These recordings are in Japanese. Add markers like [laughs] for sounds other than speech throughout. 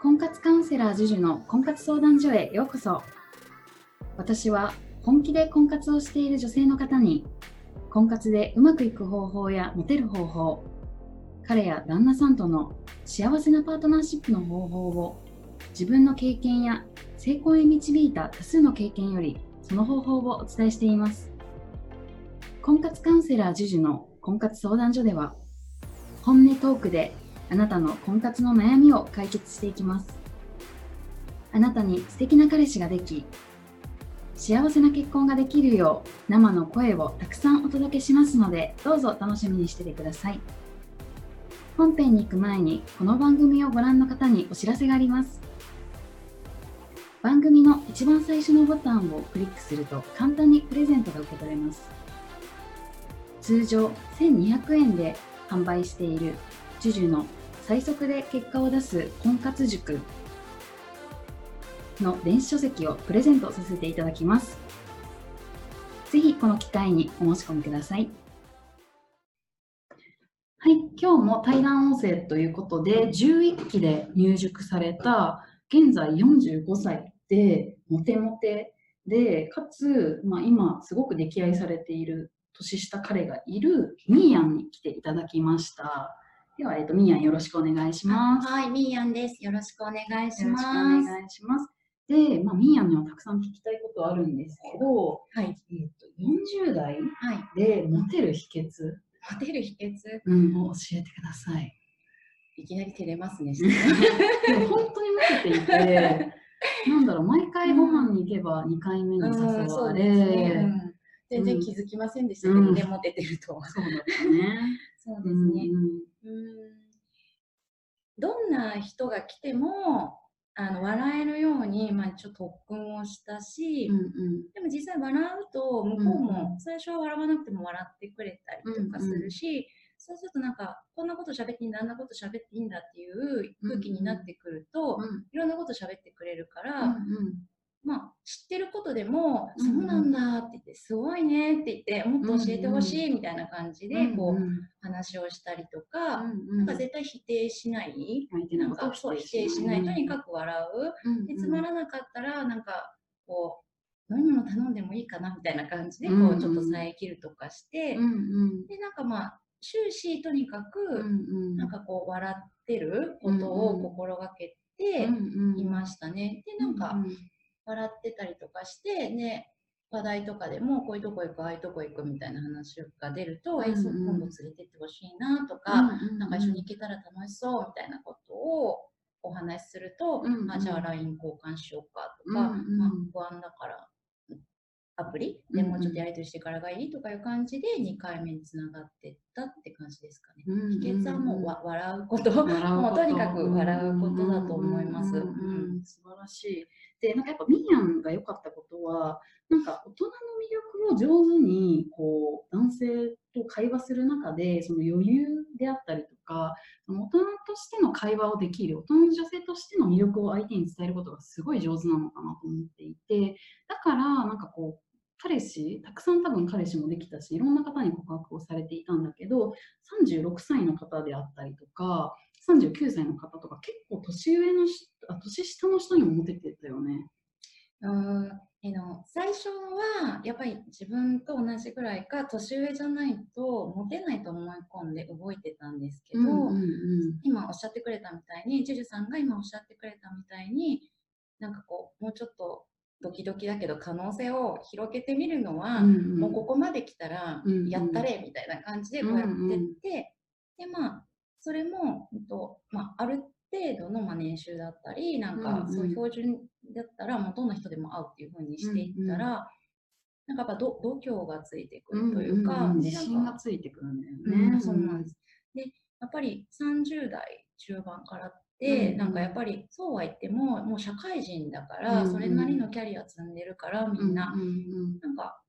婚活カウンセラー JUJU の婚活相談所へようこそ。私は本気で婚活をしている女性の方に婚活でうまくいく方法やモテる方法彼や旦那さんとの幸せなパートナーシップの方法を自分の経験や成功へ導いた多数の経験よりその方法をお伝えしています。婚活カウンセラー JUJU の婚活相談所では本音トークであなたの婚活の悩みを解決していきます。あなたに素敵な彼氏ができ幸せな結婚ができるよう生の声をたくさんお届けしますのでどうぞ楽しみにしててください。本編に行く前にこの番組をご覧の方にお知らせがあります。番組の一番最初のボタンをクリックすると簡単にプレゼントが受け取れます。通常1200円で販売している JUJU の最速で結果を出す婚活塾の電子書籍をプレゼントさせていただきます。ぜひこの機会にお申し込みください。はい、今日も対談音声ということで、11期で入塾された、現在45歳で、モテモテで、かつ、まあ、今すごく溺愛されている年下彼がいるミーヤンに来ていただきました。では、えっ、ー、と、ミーヤンよろしくお願いします。はい、ミーヤンです。よろしくお願いします。よろしくお願いします。で、まあ、ミーヤンにはたくさん聞きたいことあるんですけど、はい。えっ、と、40代でモテる秘訣、モテる秘訣、うん、を教えてください。いきなり照れますね。[laughs] でも本当にモテていて、なんだろう、毎回ご飯に行けば2回目に誘われ、うん全然気づきませんでしたけどね、モテてると。そうですね。[laughs] そうですね。うんどんな人が来てもあの笑えるように、まあ、ちょっと特訓をしたし、うんうん、でも実際笑うと向こうも最初は笑わなくても笑ってくれたりとかするし、うんうん、そうするとなんかこんなこと喋っていいんだあんなこと喋っていいんだっていう空気になってくると、うんうん、いろんなこと喋ってくれるから、うんうんまあ、知ってることでも、うんそうなんだって言って、すごいねって言って、もっと教えてほしいみたいな感じで、こう、話をしたりとか、なんか絶対否定しない、なんかそう否定しない、とにかく笑う。でつまらなかったら、なんか、こう、飲み物頼んでもいいかなみたいな感じで、こう、ちょっと遮るとかして、で、なんかまあ、終始とにかく、なんかこう、笑ってることを心がけていましたね。で、なんか、笑ってたりとかして、ね、話題とかでもこういうとこ行く、ああいうとこ行くみたいな話が出ると、うんうん、え、そう今度連れてってほしいなとか、うんうん、なんか一緒に行けたら楽しそうみたいなことをお話しすると、うんうん、あじゃあ LINE 交換しようかとか、うんうん、まあ、不安だからアプリ？でもうちょっとやり取りしてからがいいとかいう感じで2回目につながっていったって感じですかね。うんうん、秘訣はもうわ笑うこと、もうとにかく笑うことだと思います。うん、うん、素晴らしい。で、なんかやっぱミーヤンが良かったことは、なんか大人の魅力を上手にこう男性と会話する中で、その余裕であったりとか、大人としての会話をできる、大人の女性としての魅力を相手に伝えることがすごい上手なのかなと思っていて、だからなんかこう、彼氏、たくさん多分彼氏もできたし、いろんな方に告白をされていたんだけど、36歳の方であったりとか、39歳の方とか、結構年上のあ、年下の人にもモテてたよね。うんえの最初はやっぱり自分と同じぐらいか年上じゃないとモテないと思い込んで動いてたんですけど、うんうんうん、今おっしゃってくれたみたいにジュジュさんが今おっしゃってくれたみたいになんかこうもうちょっとドキドキだけど可能性を広げてみるのは、うんうん、もうここまで来たらやったれみたいな感じでこうやってって、うんうん、でまあそれも、えっとまあ、ある程度のまあ年収だったりなんかそういう標準だったらもうどんな人でも会うっていうふうにしていったら、うんうん、なんかやっぱ度胸がついてくるというか、うんうん、自信がついてくるんだよね。うん、そうなんです。でやっぱり30代中盤からで、うん、なんかやっぱりそうは言ってももう社会人だから、それなりのキャリア積んでるからみんな、なんか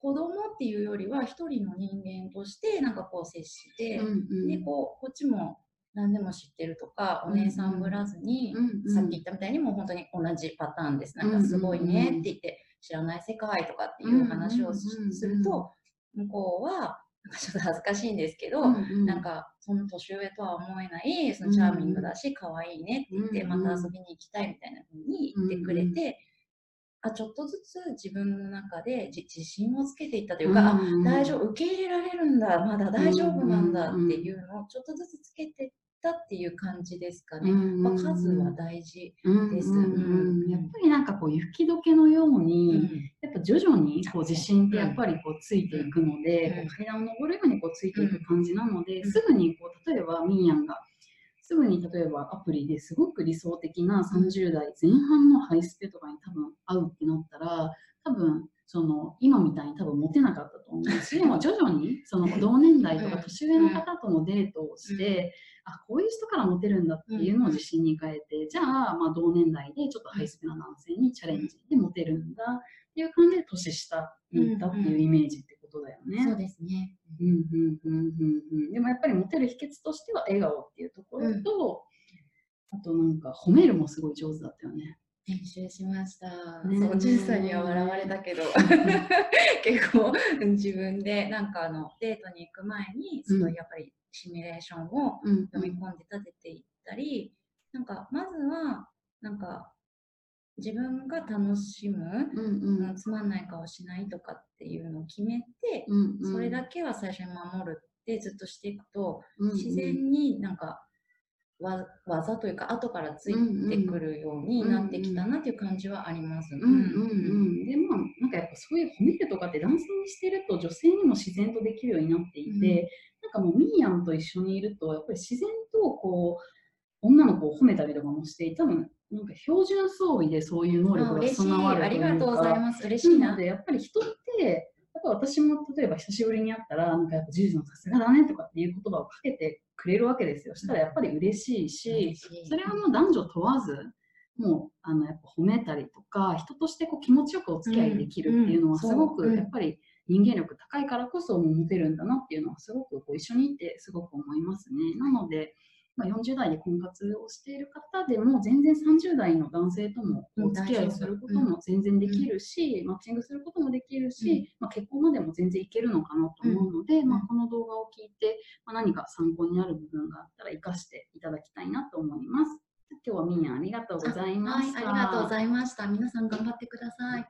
子供っていうよりは一人の人間としてなんかこう接して、でこうこっちも何でも知ってるとかお姉さんぶらずに、さっき言ったみたいにもう本当に同じパターンです。なんかすごいねって言って知らない世界とかっていう話をすると向こうはちょっと恥ずかしいんですけど、うんうん、なんかその年上とは思えないそのチャーミングだし可愛いねって言って、また遊びに行きたいみたいな風に言ってくれて、あちょっとずつ自分の中で自信をつけていったというか、うんうん、大丈夫受け入れられるんだまだ大丈夫なんだっていうのをちょっとずつつけてたっていう感じですかね。まあ、数は大事です。やっぱりなんかこう雪解けのように、やっぱ徐々にこう自信ってやっぱりこうついていくので、階段を上るようにこうついていく感じなので、すぐにこう例えばミーヤンがすぐに例えばアプリですごく理想的な30代前半のハイスペとかに多分合うってなったら多分その今みたいに多分モテなかったと思うし [laughs] でも徐々にその同年代とか年上の方とのデートをして、あこういう人からモテるんだっていうのを自信に変えて、じゃあ,、まあ同年代でちょっとハイスペな男性にチャレンジでモテるんだっていう感じで年下に行ったっていうイメージってことだよね。そうですね、うんうんうんうんうん、でもやっぱりモテる秘訣としては笑顔っていうところと、あとなんか褒めるもすごい上手だったよね。練習しました。ね、そう10歳には笑われたけど [laughs] 結構自分でなんかあのデートに行く前にすごいやっぱりシミュレーションを読み込んで立てていったり、うん、なんかまずはなんか自分が楽しむ、うんうん、つまんない顔しないとかっていうのを決めて、うんうん、それだけは最初に守るってずっとしていくと、うんうん、自然になんかわ技というか後からついてくるようになってきたなっていう感じはあります。でまあなんかやっぱそういう褒めるとかって男性にしてると女性にも自然とできるようになっていて、かもうミーヤンと一緒にいるとやっぱり自然とこう女の子を褒めたりとかもして多分なんか標準装備でそういう能力が備わるというかありがとうございます。嬉しいな。でやっぱり人ってやっぱ私も例えば久しぶりに会ったらなんかやっぱジュージのさすがだねとかっていう言葉をかけてくれるわけですよ。したらやっぱり嬉しいし、それはもう男女問わず、もうあのやっぱ褒めたりとか、人としてこう気持ちよくお付き合いできるっていうのはすごくやっぱり人間力高いからこそ持てるんだなっていうのはすごくこう一緒にいてすごく思いますね。なので、まあ、40代で婚活をしている方でも全然30代の男性ともお付き合いすることも全然できるし、マッチングすることもできるし、まあ、結婚までも全然いけるのかなと思うので、まあ、この動画を聞いて、まあ、何か参考になる部分があったら生かしていただきたいなと思います。今日はみんなありがとうございました。はい、ありがとうございました。皆さん頑張ってください。